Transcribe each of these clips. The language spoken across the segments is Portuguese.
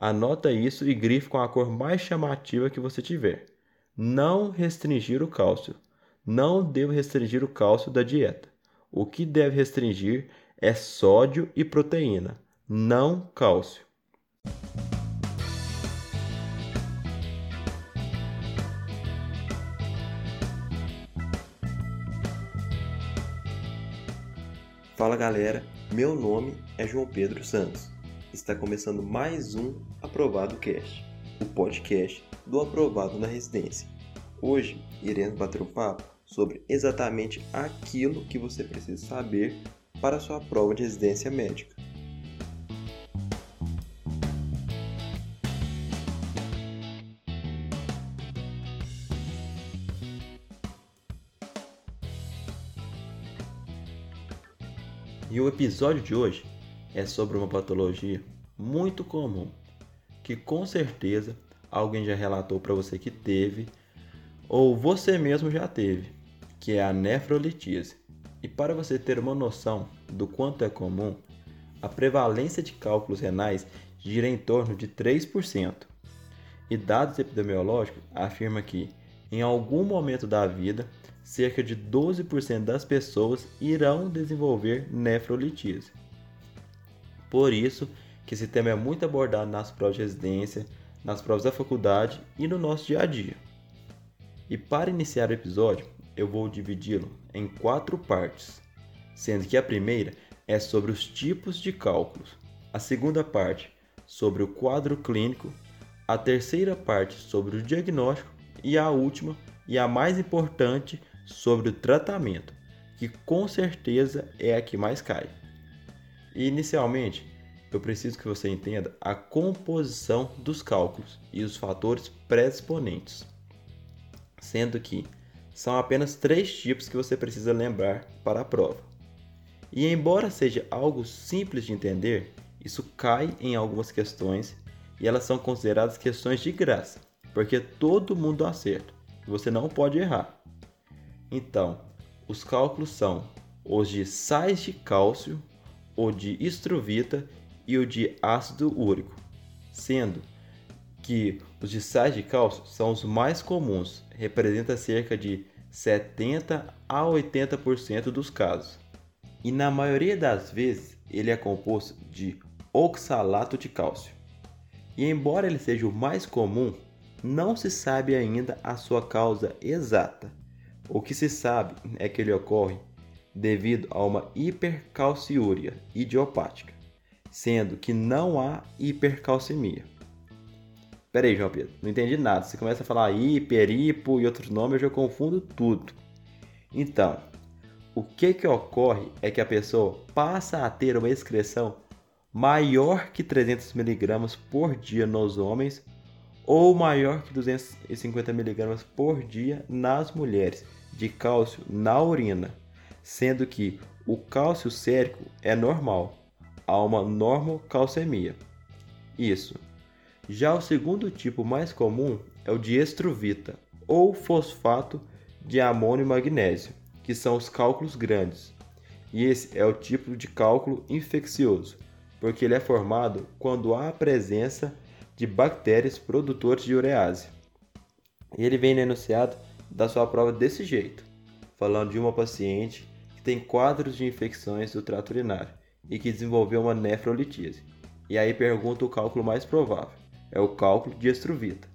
Anota isso e grife com a cor mais chamativa que você tiver. Não restringir o cálcio. Não devo restringir o cálcio da dieta. O que deve restringir é sódio e proteína, não cálcio. Fala galera, meu nome é João Pedro Santos. Está começando mais um Aprovado Cast, o podcast do Aprovado na Residência. Hoje iremos bater um papo sobre exatamente aquilo que você precisa saber para sua prova de residência médica. E o episódio de hoje é sobre uma patologia muito comum, que com certeza alguém já relatou para você que teve, ou você mesmo já teve, que é a nefrolitise. E para você ter uma noção do quanto é comum, a prevalência de cálculos renais gira em torno de 3%. E dados epidemiológicos afirmam que, em algum momento da vida, cerca de 12% das pessoas irão desenvolver nefrolitise. Por isso que esse tema é muito abordado nas provas de residência, nas provas da faculdade e no nosso dia a dia. E para iniciar o episódio, eu vou dividi-lo em quatro partes, sendo que a primeira é sobre os tipos de cálculos, a segunda parte sobre o quadro clínico, a terceira parte sobre o diagnóstico e a última e a mais importante sobre o tratamento, que com certeza é a que mais cai. E inicialmente, eu preciso que você entenda a composição dos cálculos e os fatores predisponentes, sendo que são apenas três tipos que você precisa lembrar para a prova. E embora seja algo simples de entender, isso cai em algumas questões e elas são consideradas questões de graça, porque todo mundo acerta e você não pode errar. Então, os cálculos são os de sais de cálcio, o de estruvita e o de ácido úrico, sendo que os de sais de cálcio são os mais comuns, representa cerca de 70 a 80% dos casos. E na maioria das vezes ele é composto de oxalato de cálcio. E embora ele seja o mais comum, não se sabe ainda a sua causa exata. O que se sabe é que ele ocorre devido a uma hipercalciúria idiopática, sendo que não há hipercalcemia. Peraí, João Pedro, não entendi nada. Você começa a falar hiper, hipo e outros nomes, eu já confundo tudo. Então, o que que ocorre é que a pessoa passa a ter uma excreção maior que 300 mg por dia nos homens ou maior que 250 mg por dia nas mulheres de cálcio na urina, sendo que o cálcio sérico é normal, há uma normocalcemia. Isso. Já o segundo tipo mais comum é o de estruvita, ou fosfato de amônio e magnésio, que são os cálculos grandes. E esse é o tipo de cálculo infeccioso, porque ele é formado quando há a presença de bactérias produtoras de urease. Ele vem enunciado da sua prova desse jeito, falando de uma paciente que tem quadros de infecções do trato urinário e que desenvolveu uma nefrolitise. E aí pergunta o cálculo mais provável, é o cálculo de estruvita.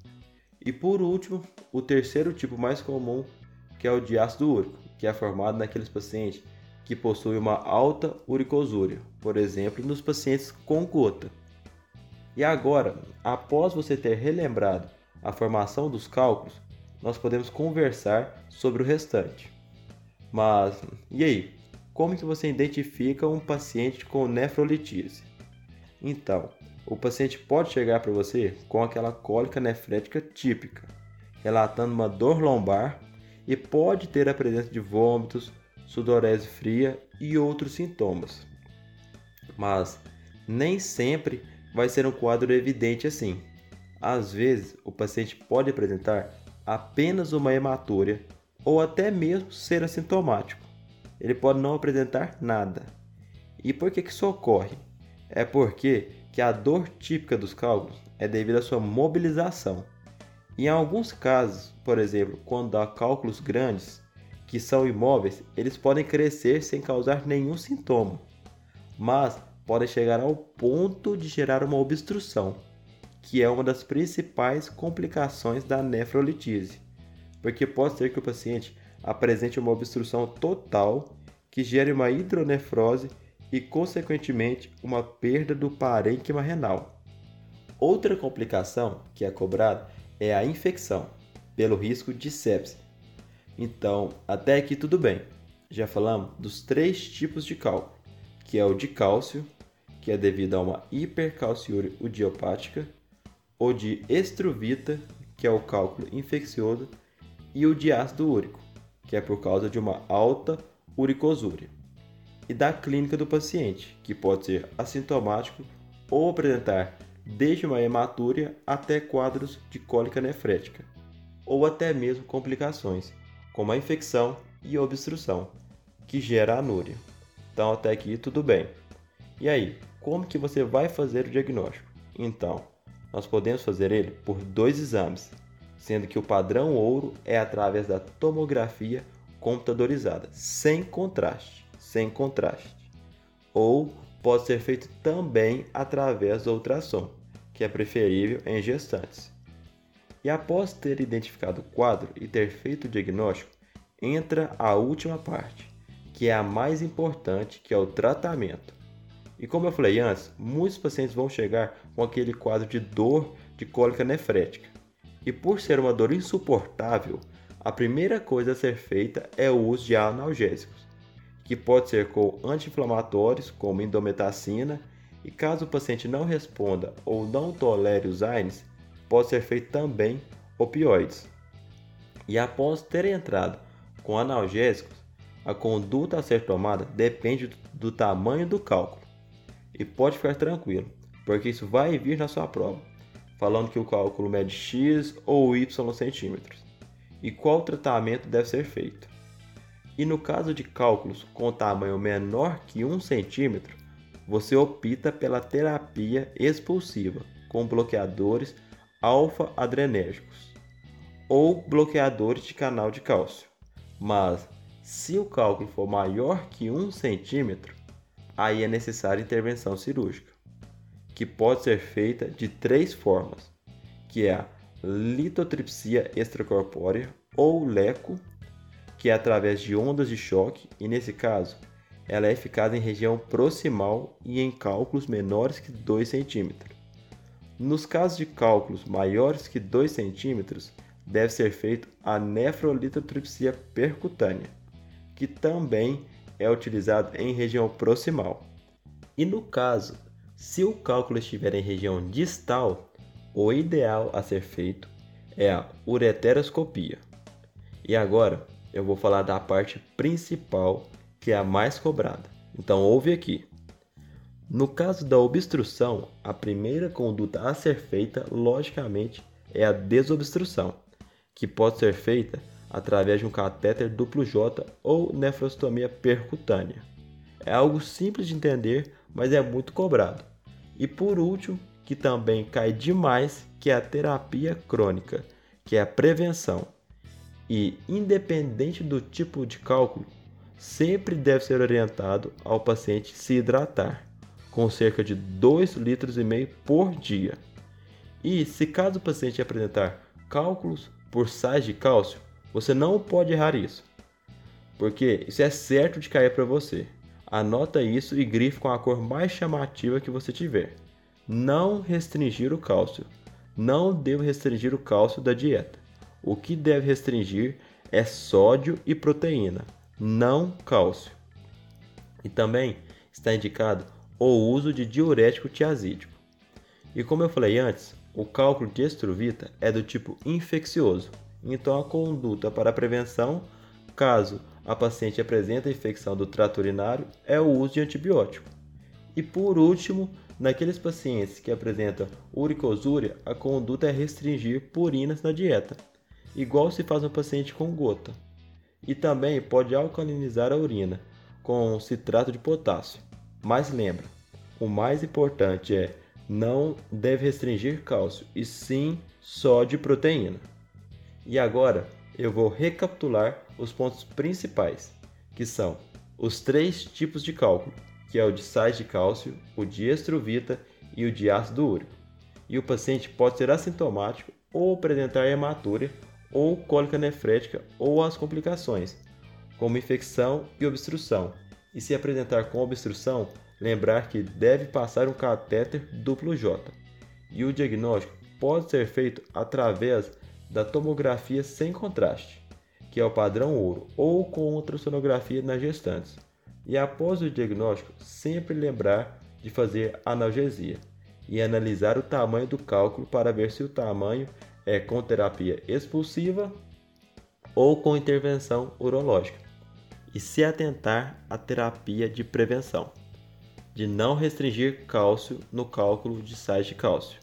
E por último, o terceiro tipo mais comum, que é o de ácido úrico, que é formado naqueles pacientes que possuem uma alta uricosúria, por exemplo, nos pacientes com gota. E agora, após você ter relembrado a formação dos cálculos, nós podemos conversar sobre o restante. Mas e aí? Como que você identifica um paciente com nefrolitise? Então, o paciente pode chegar para você com aquela cólica nefrética típica, relatando uma dor lombar e pode ter a presença de vômitos, sudorese fria e outros sintomas. Mas nem sempre vai ser um quadro evidente assim. Às vezes, o paciente pode apresentar apenas uma hematúria ou até mesmo ser assintomático. Ele pode não apresentar nada. E por que, que isso ocorre? É porque que a dor típica dos cálculos é devido à sua mobilização. Em alguns casos, por exemplo, quando há cálculos grandes que são imóveis, eles podem crescer sem causar nenhum sintoma, mas podem chegar ao ponto de gerar uma obstrução, que é uma das principais complicações da nefrolitise, porque pode ser que o paciente apresente uma obstrução total que gere uma hidronefrose e, consequentemente, uma perda do parênquima renal. Outra complicação que é cobrada é a infecção, pelo risco de sepse. Então, até aqui tudo bem. Já falamos dos três tipos de cálculo, que é o de cálcio, que é devido a uma hipercalciúria idiopática, o de estruvita, que é o cálculo infeccioso, e o de ácido úrico, que é por causa de uma alta uricosúria e da clínica do paciente, que pode ser assintomático ou apresentar desde uma hematúria até quadros de cólica nefrética, ou até mesmo complicações, como a infecção e obstrução, que gera anúria. Então até aqui tudo bem. E aí, como que você vai fazer o diagnóstico? Então, nós podemos fazer ele por dois exames, sendo que o padrão ouro é através da tomografia computadorizada, sem contraste sem contraste. Ou pode ser feito também através do ultrassom, que é preferível em gestantes. E após ter identificado o quadro e ter feito o diagnóstico, entra a última parte, que é a mais importante, que é o tratamento. E como eu falei antes, muitos pacientes vão chegar com aquele quadro de dor de cólica nefrética. E por ser uma dor insuportável, a primeira coisa a ser feita é o uso de analgésicos que pode ser com anti-inflamatórios, como indometacina, e caso o paciente não responda ou não tolere os AINES, pode ser feito também opioides. E após ter entrado com analgésicos, a conduta a ser tomada depende do tamanho do cálculo. E pode ficar tranquilo, porque isso vai vir na sua prova, falando que o cálculo mede X ou Y centímetros. E qual tratamento deve ser feito. E no caso de cálculos com tamanho menor que 1 cm, você opta pela terapia expulsiva com bloqueadores alfa-adrenérgicos ou bloqueadores de canal de cálcio. Mas se o cálculo for maior que 1 cm, aí é necessária intervenção cirúrgica, que pode ser feita de três formas, que é a litotripsia extracorpórea ou LECO que é através de ondas de choque, e nesse caso, ela é eficaz em região proximal e em cálculos menores que 2 cm. Nos casos de cálculos maiores que 2 cm, deve ser feito a nefrolitotripsia percutânea, que também é utilizado em região proximal. E no caso, se o cálculo estiver em região distal, o ideal a ser feito é a ureteroscopia. E agora, eu vou falar da parte principal, que é a mais cobrada. Então ouve aqui. No caso da obstrução, a primeira conduta a ser feita, logicamente, é a desobstrução, que pode ser feita através de um catéter duplo J ou nefrostomia percutânea. É algo simples de entender, mas é muito cobrado. E por último, que também cai demais, que é a terapia crônica, que é a prevenção, e, independente do tipo de cálculo, sempre deve ser orientado ao paciente se hidratar, com cerca de 2 litros e meio por dia. E se caso o paciente apresentar cálculos por sais de cálcio, você não pode errar isso, porque isso é certo de cair para você. Anota isso e grife com a cor mais chamativa que você tiver. Não restringir o cálcio. Não devo restringir o cálcio da dieta. O que deve restringir é sódio e proteína, não cálcio. E também está indicado o uso de diurético tiazídico. E como eu falei antes, o cálculo de estruvita é do tipo infeccioso, então a conduta para a prevenção, caso a paciente apresente infecção do trato urinário, é o uso de antibiótico. E por último, naqueles pacientes que apresentam uricosúria, a conduta é restringir purinas na dieta igual se faz no paciente com gota. E também pode alcalinizar a urina com citrato de potássio. Mas lembra, o mais importante é não deve restringir cálcio, e sim só de proteína. E agora eu vou recapitular os pontos principais, que são os três tipos de cálculo, que é o de sais de cálcio, o de estruvita e o de ácido úrico. E o paciente pode ser assintomático ou apresentar hematúria ou cólica nefrética ou as complicações, como infecção e obstrução. E se apresentar com obstrução, lembrar que deve passar um catéter duplo J. E o diagnóstico pode ser feito através da tomografia sem contraste, que é o padrão ouro, ou com ultrassonografia nas gestantes. E após o diagnóstico, sempre lembrar de fazer analgesia e analisar o tamanho do cálculo para ver se o tamanho é com terapia expulsiva ou com intervenção urológica. E se atentar à terapia de prevenção, de não restringir cálcio no cálculo de sais de cálcio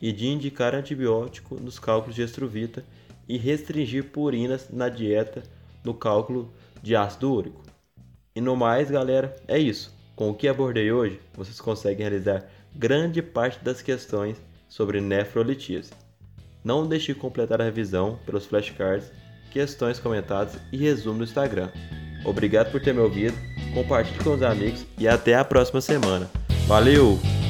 e de indicar antibiótico nos cálculos de estruvita e restringir purinas na dieta no cálculo de ácido úrico. E no mais, galera, é isso. Com o que abordei hoje, vocês conseguem realizar grande parte das questões sobre nefrolitise. Não deixe de completar a revisão pelos flashcards, questões comentadas e resumo no Instagram. Obrigado por ter me ouvido, compartilhe com os amigos e até a próxima semana. Valeu!